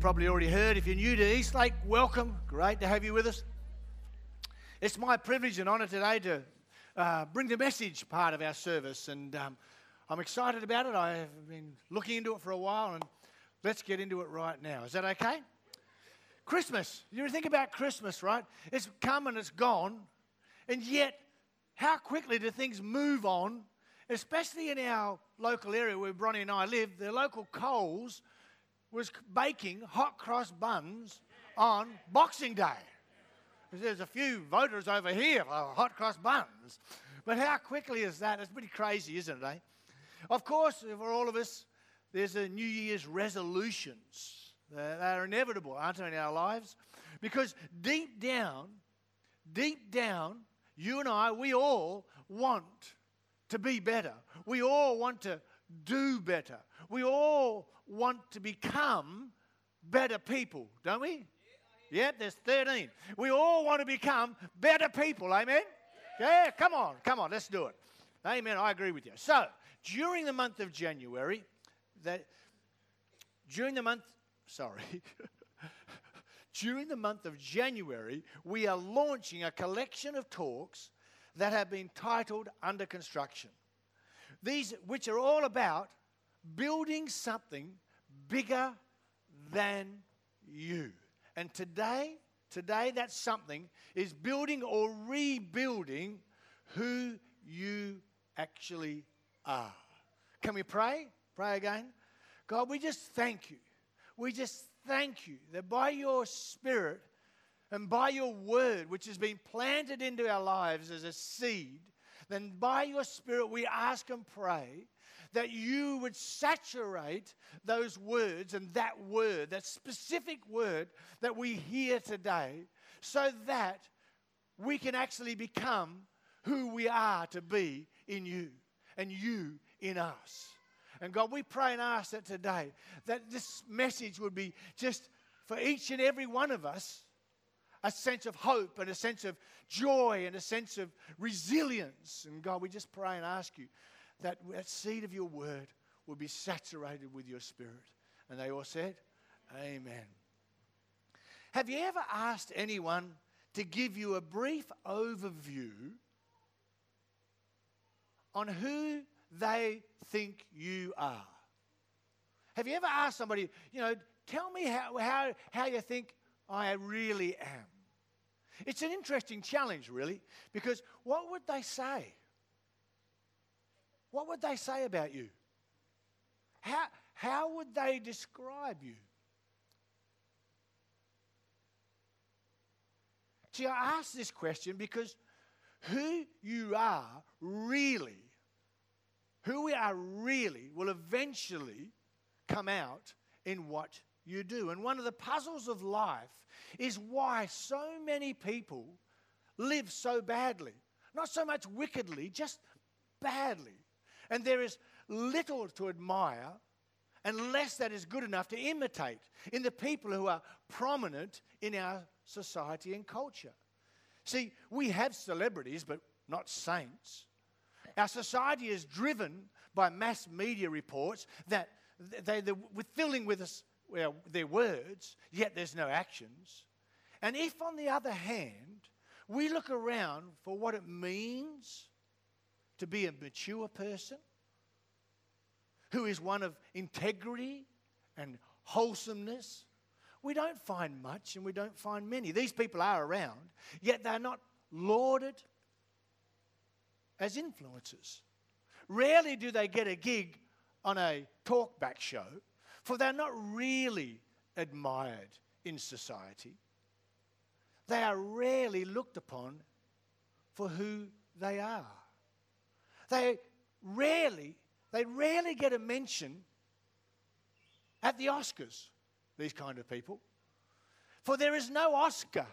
probably already heard, if you're new to Eastlake, welcome. Great to have you with us. It's my privilege and honour today to uh, bring the message part of our service, and um, I'm excited about it. I have been looking into it for a while, and let's get into it right now. Is that okay? Christmas. You think about Christmas, right? It's come and it's gone, and yet, how quickly do things move on, especially in our local area where Bronnie and I live? The local Coles was baking hot cross buns on Boxing Day. There's a few voters over here for hot cross buns. But how quickly is that? It's pretty crazy, isn't it, eh? Of course, for all of us, there's a New Year's resolutions. They are inevitable, aren't they, in our lives? Because deep down, deep down, you and I, we all want to be better. We all want to do better. We all want to become better people, don't we? Yeah, there's 13. We all want to become better people, amen? Yeah, come on, come on, let's do it. Amen, I agree with you. So, during the month of January, that during the month, sorry, during the month of January, we are launching a collection of talks that have been titled Under Construction. These, which are all about building something bigger than you. And today, today that something is building or rebuilding who you actually are. Can we pray? Pray again. God, we just thank you. We just thank you that by your Spirit and by your word, which has been planted into our lives as a seed, then by your Spirit we ask and pray that you would saturate those words and that word, that specific word that we hear today, so that we can actually become who we are to be in you and you in us. And God, we pray and ask that today that this message would be just for each and every one of us a sense of hope and a sense of joy and a sense of resilience. And God, we just pray and ask you that that seed of your word will be saturated with your spirit. And they all said, Amen. Have you ever asked anyone to give you a brief overview on who they think you are? Have you ever asked somebody, you know, tell me how, how, how you think I really am? It's an interesting challenge, really, because what would they say? what would they say about you? How, how would they describe you? See, I ask this question because who you are really, who we are really, will eventually come out in what you do. And one of the puzzles of life is why so many people live so badly. Not so much wickedly, just badly. And there is little to admire unless that is good enough to imitate in the people who are prominent in our society and culture. See, we have celebrities, but not saints. Our society is driven by mass media reports that they, they're filling with us well, their words, yet there's no actions. And if, on the other hand, we look around for what it means to be a mature person who is one of integrity and wholesomeness, we don't find much and we don't find many. These people are around, yet they're not lauded as influencers. Rarely do they get a gig on a talkback show, for they're not really admired in society. They are rarely looked upon for who they are. They rarely, they rarely get a mention at the Oscars, these kind of people. For there is no Oscar.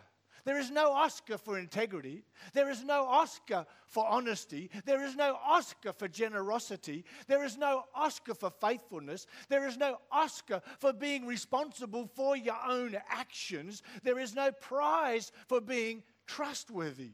There is no Oscar for integrity. There is no Oscar for honesty. There is no Oscar for generosity. There is no Oscar for faithfulness. There is no Oscar for being responsible for your own actions. There is no prize for being trustworthy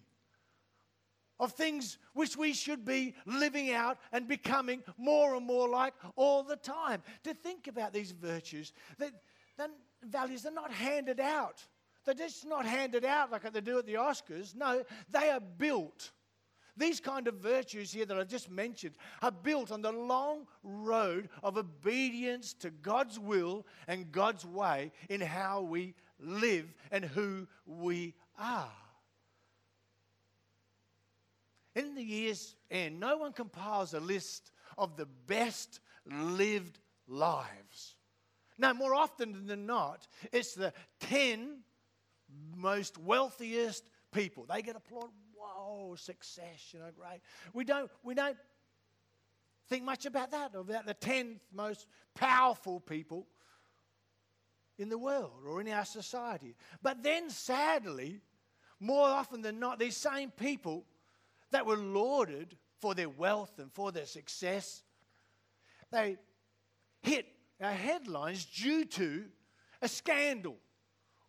of things which we should be living out and becoming more and more like all the time. To think about these virtues, that, then values, they're not handed out. They're just not handed out like they do at the Oscars. No, they are built. These kind of virtues here that I've just mentioned are built on the long road of obedience to God's will and God's way in how we live and who we are. In the year's end, no one compiles a list of the best lived lives. Now, more often than not, it's the 10 most wealthiest people. They get applauded. Whoa, success, you oh, know, great. We don't, we don't think much about that, about the 10th most powerful people in the world or in our society. But then, sadly, more often than not, these same people that were lauded for their wealth and for their success, they hit our headlines due to a scandal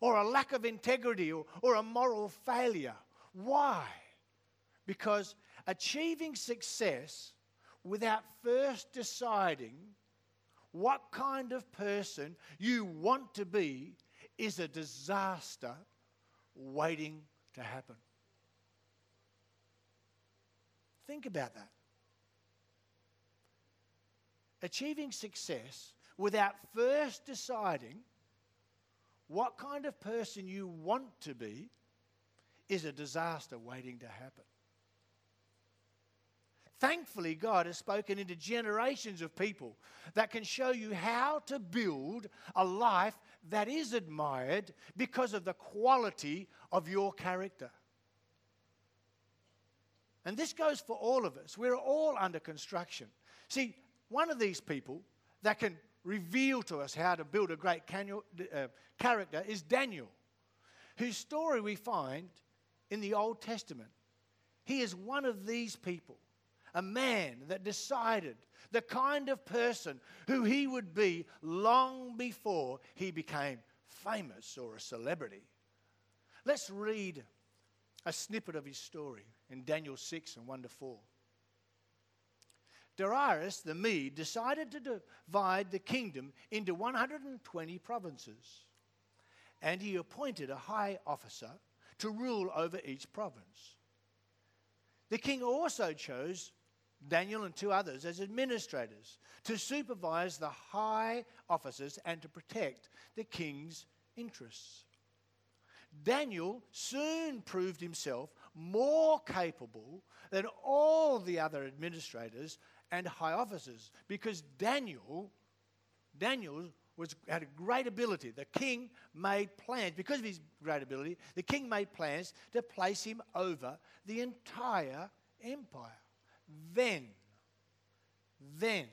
or a lack of integrity or, or a moral failure. Why? Because achieving success without first deciding what kind of person you want to be is a disaster waiting to happen. Think about that. Achieving success without first deciding what kind of person you want to be is a disaster waiting to happen. Thankfully, God has spoken into generations of people that can show you how to build a life that is admired because of the quality of your character. And this goes for all of us. We're all under construction. See, one of these people that can reveal to us how to build a great uh, character is Daniel, whose story we find in the Old Testament. He is one of these people, a man that decided the kind of person who he would be long before he became famous or a celebrity. Let's read a snippet of his story in Daniel 6 and 1 to 4. Darius the Mede decided to divide the kingdom into 120 provinces, and he appointed a high officer to rule over each province. The king also chose Daniel and two others as administrators to supervise the high officers and to protect the king's interests. Daniel soon proved himself more capable than all the other administrators and high officers because Daniel, Daniel was, had a great ability. The king made plans, because of his great ability, the king made plans to place him over the entire empire. Then, then,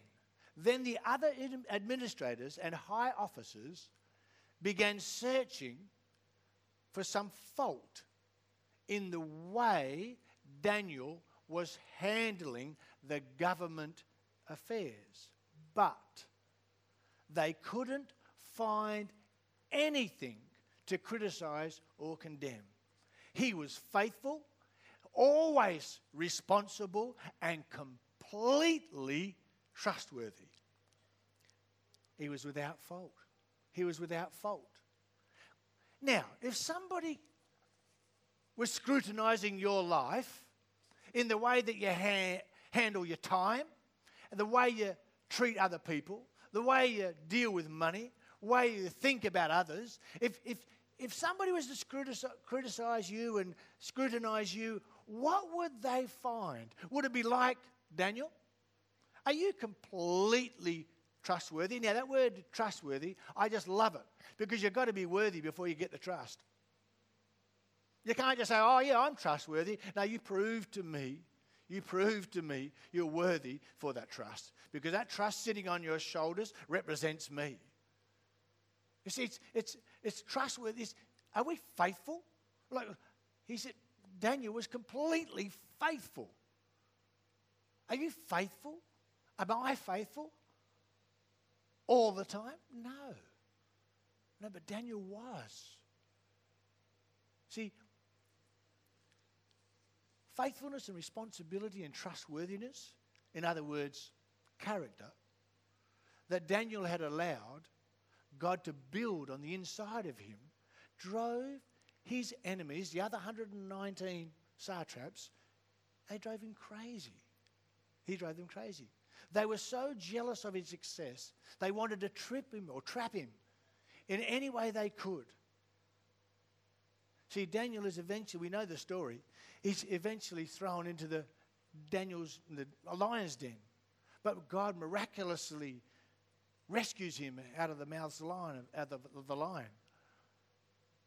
then the other administrators and high officers began searching for some fault in the way Daniel was handling the government affairs. But they couldn't find anything to criticize or condemn. He was faithful, always responsible, and completely trustworthy. He was without fault. He was without fault. Now, if somebody was scrutinizing your life in the way that you ha- handle your time, the way you treat other people, the way you deal with money, the way you think about others. If, if, if somebody was to criticize you and scrutinize you, what would they find? Would it be like Daniel? Are you completely trustworthy? Now, that word trustworthy, I just love it because you've got to be worthy before you get the trust. You can't just say, oh, yeah, I'm trustworthy. Now, you prove to me, you prove to me you're worthy for that trust because that trust sitting on your shoulders represents me. You see, it's, it's, it's trustworthy. Are we faithful? Like he said, Daniel was completely faithful. Are you faithful? Am I faithful? All the time? No. No, but Daniel was. See, faithfulness and responsibility and trustworthiness, in other words, character, that Daniel had allowed God to build on the inside of him, drove his enemies, the other 119 satraps, they drove him crazy. He drove them crazy. They were so jealous of his success, they wanted to trip him or trap him in any way they could. See, Daniel is eventually, we know the story, he's eventually thrown into the Daniel's the lion's den. But God miraculously rescues him out of the mouth of the lion, out of the lion.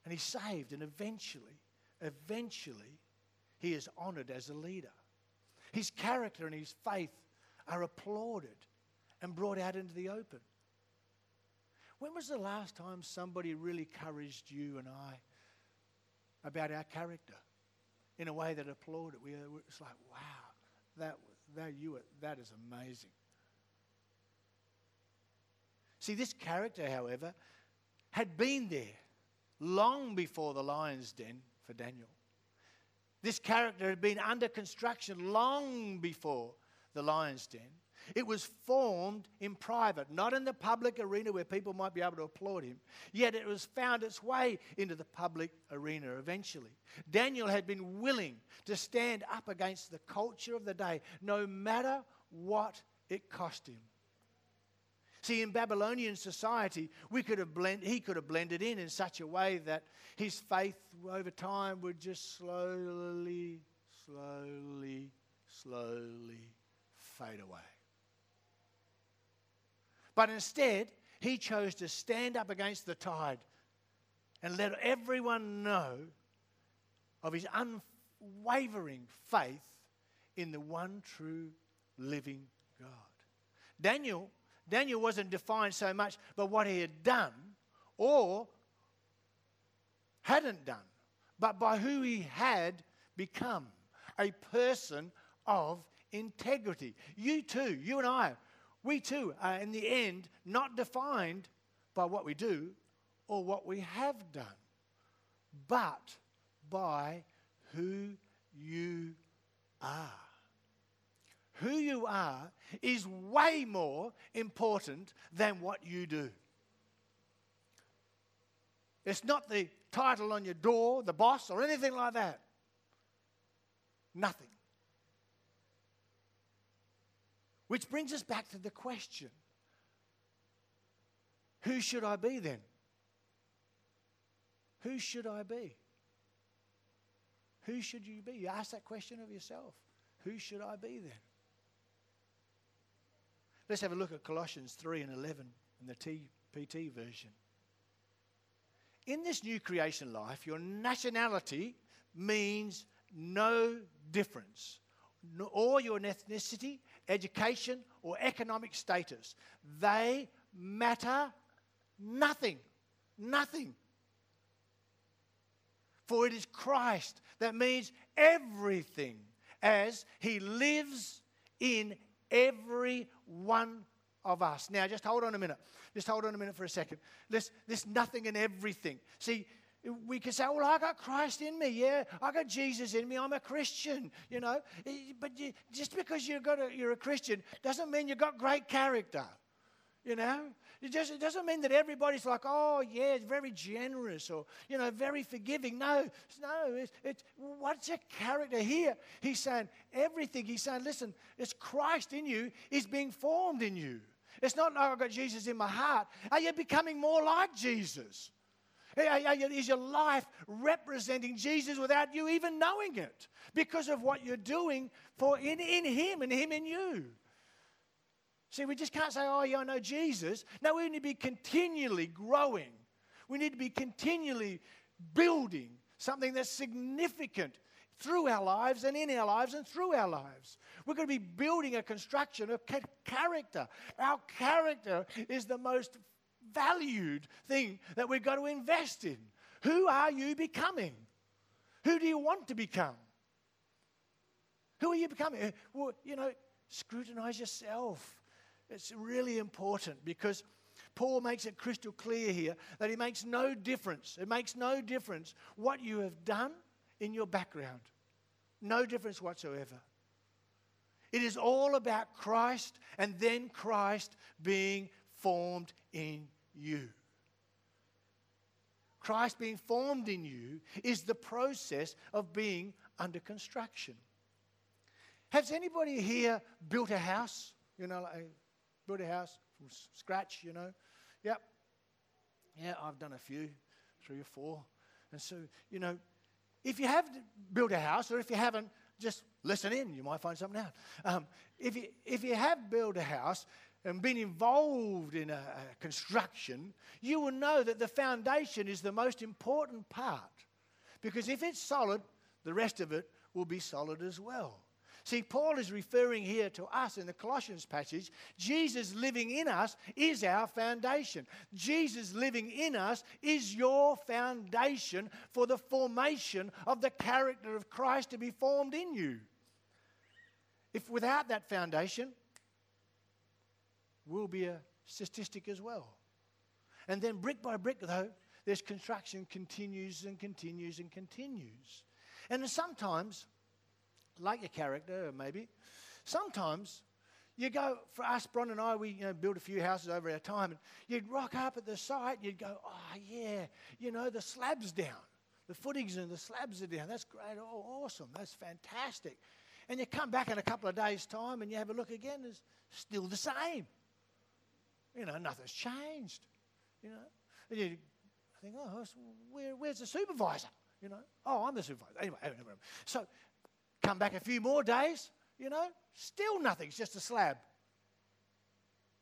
And he's saved, and eventually, eventually, he is honored as a leader. His character and his faith are applauded and brought out into the open. When was the last time somebody really encouraged you and I about our character in a way that applauded? We, uh, it's like, wow, that, that, you, that is amazing. See, this character, however, had been there long before the lion's den for Daniel. This character had been under construction long before the lion's den. It was formed in private, not in the public arena where people might be able to applaud him. Yet it was found its way into the public arena eventually. Daniel had been willing to stand up against the culture of the day, no matter what it cost him. See, in Babylonian society, we could have blend, he could have blended in in such a way that his faith over time would just slowly, slowly, slowly fade away. But instead, he chose to stand up against the tide and let everyone know of his unwavering faith in the one true living God. Daniel, Daniel wasn't defined so much by what he had done or hadn't done, but by who he had become a person of integrity. You too, you and I, we too are in the end not defined by what we do or what we have done, but by who you are. Who you are is way more important than what you do. It's not the title on your door, the boss, or anything like that. Nothing. Which brings us back to the question Who should I be then? Who should I be? Who should you be? You ask that question of yourself. Who should I be then? Let's have a look at Colossians 3 and 11 in the TPT version. In this new creation life, your nationality means no difference, or your ethnicity, education, or economic status. They matter nothing. Nothing. For it is Christ that means everything as he lives in every one of us. Now, just hold on a minute. Just hold on a minute for a second. There's, there's nothing and everything. See, we can say, well, I got Christ in me. Yeah, I got Jesus in me. I'm a Christian, you know. But you, just because you got a, you're a Christian doesn't mean you've got great character, you know. It, just, it doesn't mean that everybody's like, oh, yeah, very generous or, you know, very forgiving. No, no, it's, it's what's your character here? He's saying everything. He's saying, listen, it's Christ in you is being formed in you. It's not like I've got Jesus in my heart. Are you becoming more like Jesus? Is your life representing Jesus without you even knowing it? Because of what you're doing for in, in Him and Him in you. See, we just can't say, oh, yeah, I know Jesus. No, we need to be continually growing. We need to be continually building something that's significant through our lives and in our lives and through our lives. We're going to be building a construction of character. Our character is the most valued thing that we've got to invest in. Who are you becoming? Who do you want to become? Who are you becoming? Uh, well, you know, scrutinize yourself. It's really important because Paul makes it crystal clear here that it makes no difference. It makes no difference what you have done in your background. No difference whatsoever. It is all about Christ and then Christ being formed in you. Christ being formed in you is the process of being under construction. Has anybody here built a house? You know, like built a house from scratch, you know? Yep. Yeah, I've done a few, three or four. And so, you know, if you have built a house or if you haven't, just listen in. You might find something out. Um, if, you, if you have built a house and been involved in a, a construction, you will know that the foundation is the most important part. Because if it's solid, the rest of it will be solid as well. See, Paul is referring here to us in the Colossians passage. Jesus living in us is our foundation. Jesus living in us is your foundation for the formation of the character of Christ to be formed in you. If without that foundation, we'll be a statistic as well. And then brick by brick, though, this construction continues and continues and continues. And sometimes like your character, maybe. Sometimes you go, for us, Bron and I, we you know, built a few houses over our time, and you'd rock up at the site and you'd go, oh, yeah, you know, the slab's down. The footings and the slabs are down. That's great. Oh, awesome. That's fantastic. And you come back in a couple of days' time and you have a look again, it's still the same. You know, nothing's changed. You know, and you think, oh, where, where's the supervisor? You know, oh, I'm the supervisor. Anyway, so Come back a few more days, you know, still nothing, it's just a slab.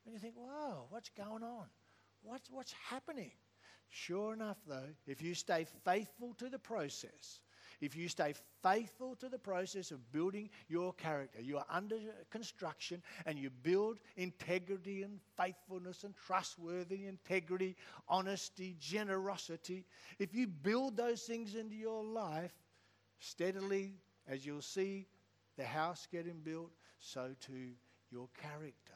And you think, whoa, what's going on? What's, what's happening? Sure enough, though, if you stay faithful to the process, if you stay faithful to the process of building your character, you are under construction and you build integrity and faithfulness and trustworthy integrity, honesty, generosity. If you build those things into your life steadily, as you'll see the house getting built, so too your character.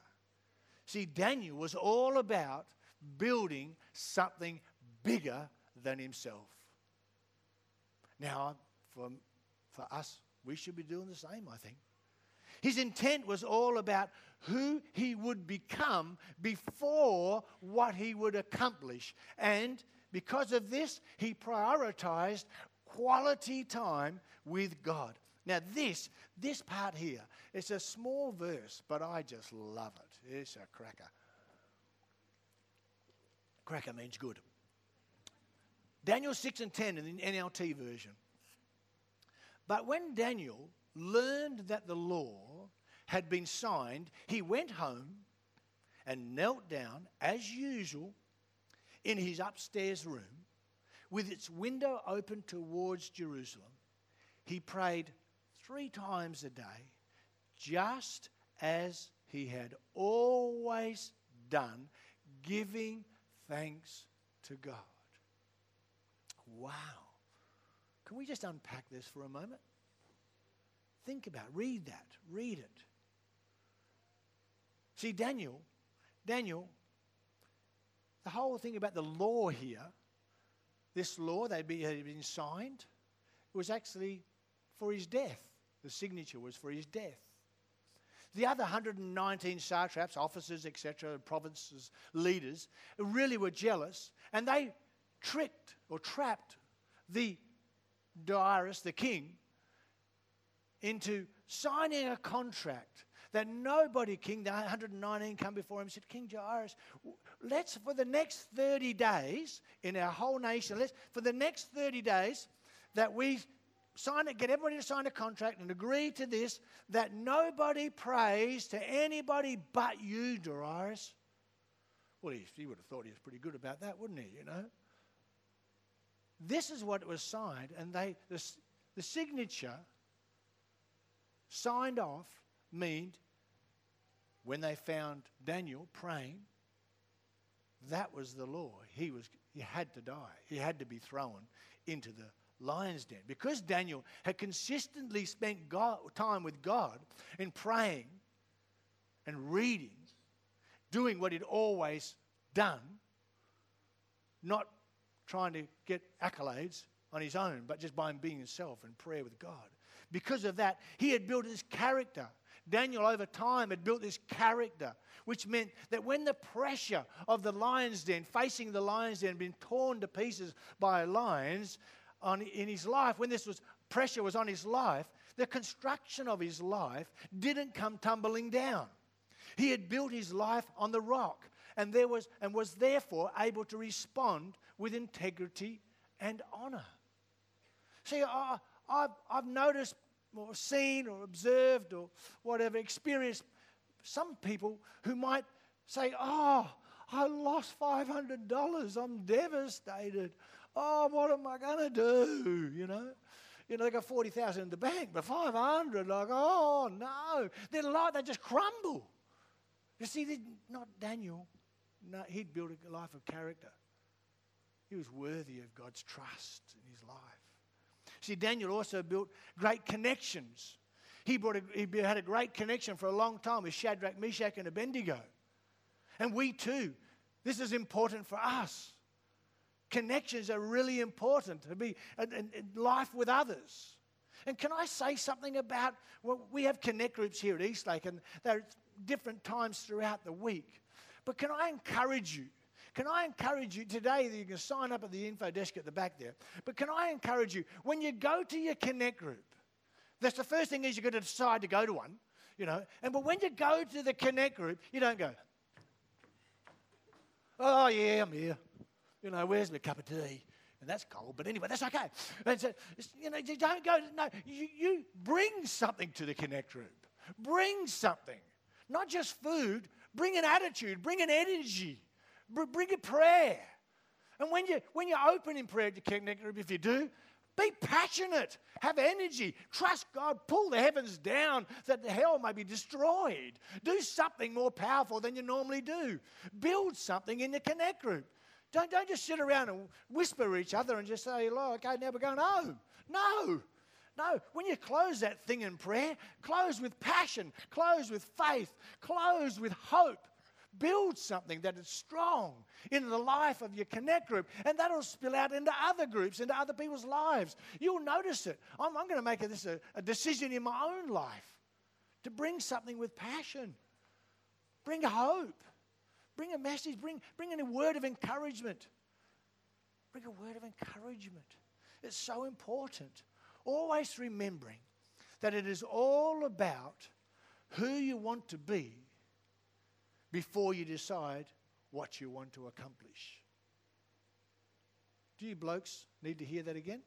See, Daniel was all about building something bigger than himself. Now, for, for us, we should be doing the same, I think. His intent was all about who he would become before what he would accomplish. And because of this, he prioritized quality time with God. Now, this, this part here, it's a small verse, but I just love it. It's a cracker. Cracker means good. Daniel 6 and 10 in the NLT version. But when Daniel learned that the law had been signed, he went home and knelt down, as usual, in his upstairs room with its window open towards Jerusalem. He prayed three times a day, just as he had always done, giving thanks to God. Wow. Can we just unpack this for a moment? Think about it. Read that. Read it. See, Daniel, Daniel, the whole thing about the law here this law that had been signed it was actually for his death. The signature was for his death. The other 119 satraps, officers, etc., provinces, leaders, really were jealous and they tricked or trapped the Darius, the king, into signing a contract that nobody, King, the 119 come before him, said, King Darius, let's, for the next 30 days in our whole nation, let's, for the next 30 days, that we sign it, get everybody to sign a contract and agree to this, that nobody prays to anybody but you, Darius. Well, he, he would have thought he was pretty good about that, wouldn't he, you know? This is what was signed, and they, the, the signature signed off meant when they found Daniel praying, that was the law. He, was, he had to die, he had to be thrown into the lion's den. Because Daniel had consistently spent God, time with God in praying and reading, doing what he'd always done, not trying to get accolades on his own, but just by him being himself in prayer with God. Because of that, he had built his character Daniel, over time, had built this character, which meant that when the pressure of the lion's den, facing the lion's den, been torn to pieces by lions on, in his life, when this was pressure was on his life, the construction of his life didn't come tumbling down. He had built his life on the rock and, there was, and was therefore able to respond with integrity and honor. See, I, I've, I've noticed or seen or observed or whatever, experienced some people who might say, Oh, I lost $500. I'm devastated. Oh, what am I going to do? You know? You know, they got 40,000 in the bank, but 500, like, oh, no. Their life, they just crumble. You see, not Daniel. No, he'd built a life of character. He was worthy of God's trust in his life. See, Daniel also built great connections. He, brought a, he had a great connection for a long time with Shadrach, Meshach, and Abednego. And we too, this is important for us. Connections are really important to be in, life with others. And can I say something about well, we have connect groups here at Eastlake, and they're different times throughout the week. But can I encourage you? Can I encourage you today that you can sign up at the info desk at the back there? But can I encourage you when you go to your connect group? That's the first thing is you're going to decide to go to one, you know. And but when you go to the connect group, you don't go, "Oh yeah, I'm here." You know, where's my cup of tea? And that's cold, but anyway, that's okay. And so, you know, you don't go, no, you, you bring something to the Connect group. Bring something. Not just food, bring an attitude, bring an energy, bring a prayer. And when you when you open in prayer to Connect group, if you do, be passionate, have energy, trust God, pull the heavens down that the hell may be destroyed. Do something more powerful than you normally do. Build something in the Connect group. Don't, don't just sit around and whisper to each other and just say, oh, okay, now we're going home. No. No, when you close that thing in prayer, close with passion, close with faith, close with hope. Build something that is strong in the life of your connect group, and that'll spill out into other groups, into other people's lives. You'll notice it. I'm, I'm going to make this a, a decision in my own life to bring something with passion, bring hope. Bring a message, bring, bring in a word of encouragement. Bring a word of encouragement. It's so important. Always remembering that it is all about who you want to be before you decide what you want to accomplish. Do you blokes need to hear that again?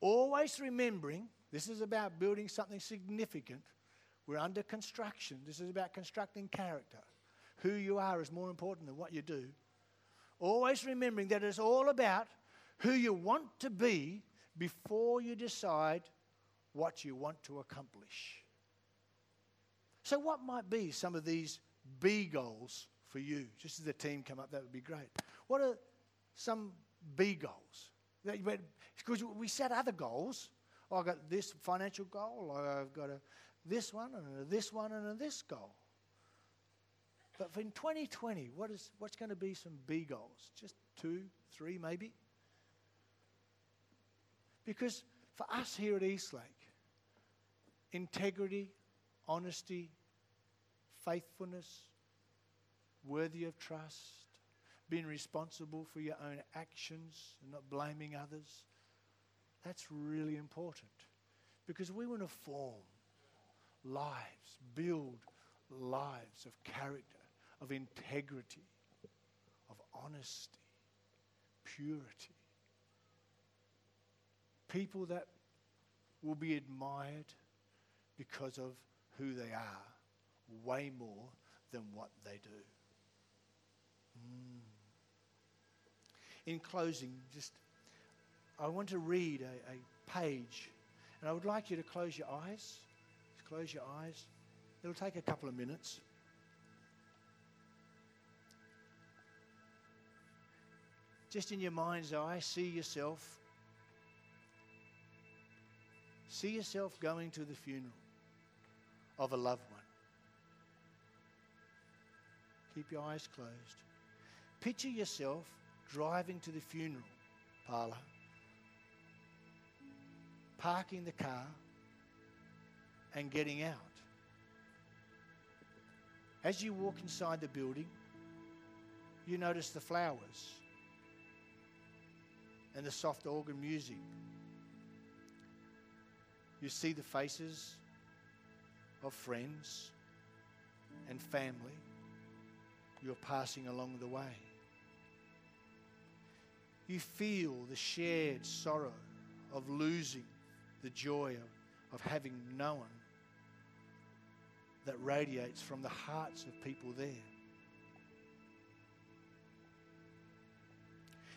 Always remembering this is about building something significant we're under construction. This is about constructing character. Who you are is more important than what you do. Always remembering that it's all about who you want to be before you decide what you want to accomplish. So, what might be some of these B goals for you? Just as the team come up, that would be great. What are some B goals? Because we set other goals. Oh, I've got this financial goal. I've got a this one and this one and a, this goal. But in 2020, what is, what's going to be some B goals? Just two, three maybe? Because for us here at Eastlake, integrity, honesty, faithfulness, worthy of trust, being responsible for your own actions and not blaming others, that's really important. Because we want to form lives, build lives of character, of integrity, of honesty, purity. People that will be admired because of who they are, way more than what they do. Mm. In closing, just I want to read a, a page, and I would like you to close your eyes. Close your eyes. It'll take a couple of minutes. Just in your mind's eye, see yourself. See yourself going to the funeral of a loved one. Keep your eyes closed. Picture yourself driving to the funeral parlour, parking the car, and getting out. As you walk inside the building, you notice the flowers and the soft organ music. You see the faces of friends and family you're passing along the way. You feel the shared sorrow of losing the joy of, of having known that radiates from the hearts of people there.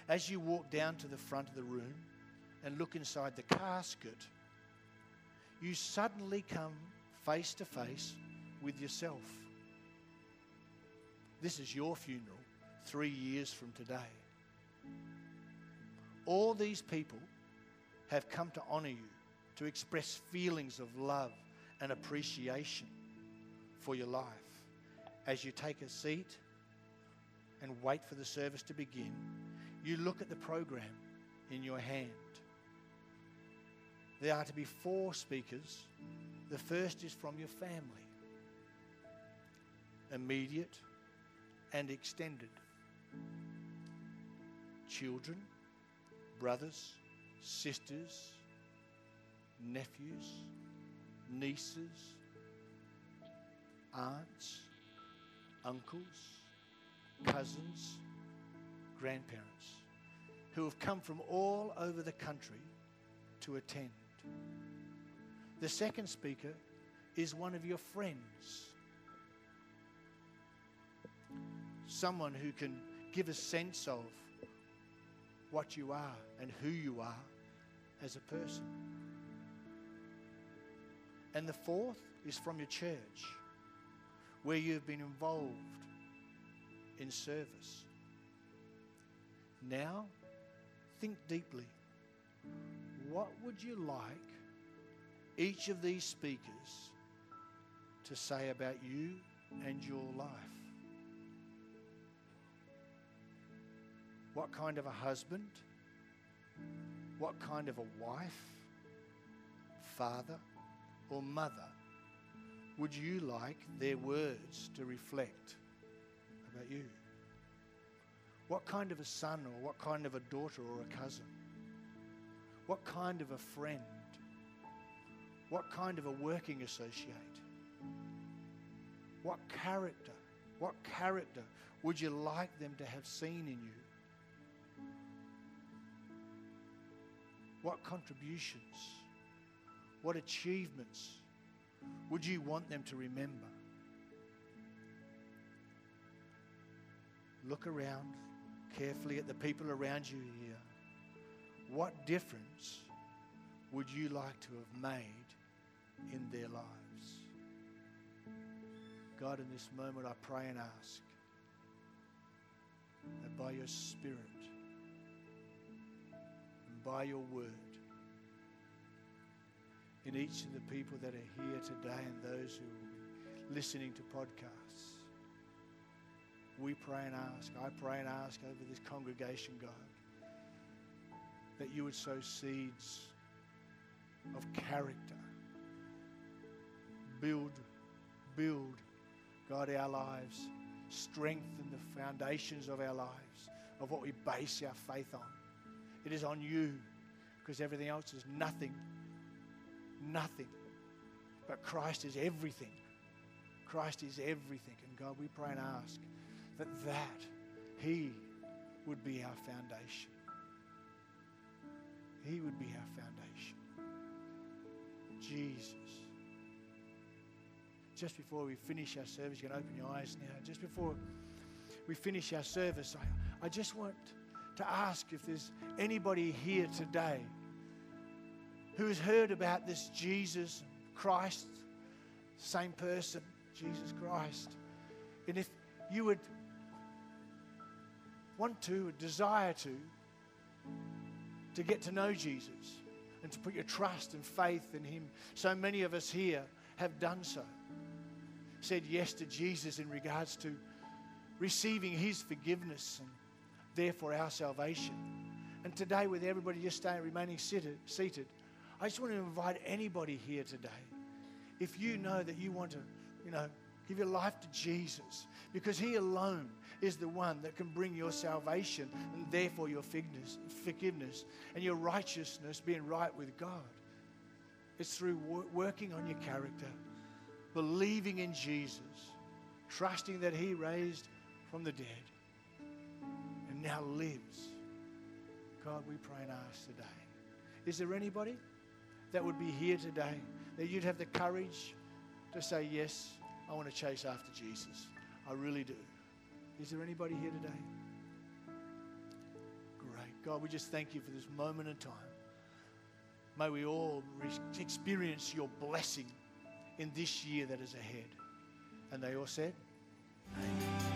As you walk down to the front of the room and look inside the casket, you suddenly come face to face with yourself. This is your funeral three years from today. All these people have come to honor you, to express feelings of love and appreciation for your life. As you take a seat and wait for the service to begin, you look at the program in your hand. There are to be four speakers. The first is from your family, immediate and extended. Children, brothers, sisters, nephews, nieces, aunts, uncles, cousins, grandparents who have come from all over the country to attend. The second speaker is one of your friends, someone who can give a sense of what you are and who you are as a person. And the fourth is from your church, where you've been involved in service. Now, think deeply. What would you like each of these speakers to say about you and your life? What kind of a husband? What kind of a wife, father, or mother would you like their words to reflect about you? What kind of a son or what kind of a daughter or a cousin? What kind of a friend? What kind of a working associate? What character? What character would you like them to have seen in you? What contributions? What achievements would you want them to remember? Look around carefully at the people around you here. What difference would you like to have made in their lives? God, in this moment, I pray and ask that by your Spirit and by your word, in each of the people that are here today and those who are listening to podcasts. We pray and ask, I pray and ask over this congregation, God, that you would sow seeds of character. Build, build, God, our lives. Strengthen the foundations of our lives, of what we base our faith on. It is on you, because everything else is nothing nothing. But Christ is everything. Christ is everything. And God, we pray and ask that that He would be our foundation. He would be our foundation. Jesus. Just before we finish our service, you can open your eyes now. Just before we finish our service, I, I just want to ask if there's anybody here today who has heard about this Jesus Christ, same person, Jesus Christ. And if you would want to, desire to, to get to know Jesus and to put your trust and faith in Him, so many of us here have done so. Said yes to Jesus in regards to receiving His forgiveness and therefore our salvation. And today, with everybody just staying, remaining seated, seated I just want to invite anybody here today. if you know that you want to, you know, give your life to Jesus, because He alone is the one that can bring your salvation and therefore your forgiveness and your righteousness being right with God. It's through working on your character, believing in Jesus, trusting that He raised from the dead and now lives. God, we pray and ask today. Is there anybody that would be here today that you'd have the courage to say, Yes, I want to chase after Jesus? I really do. Is there anybody here today? Great. God, we just thank you for this moment in time. May we all re- experience your blessing in this year that is ahead. And they all said, Amen.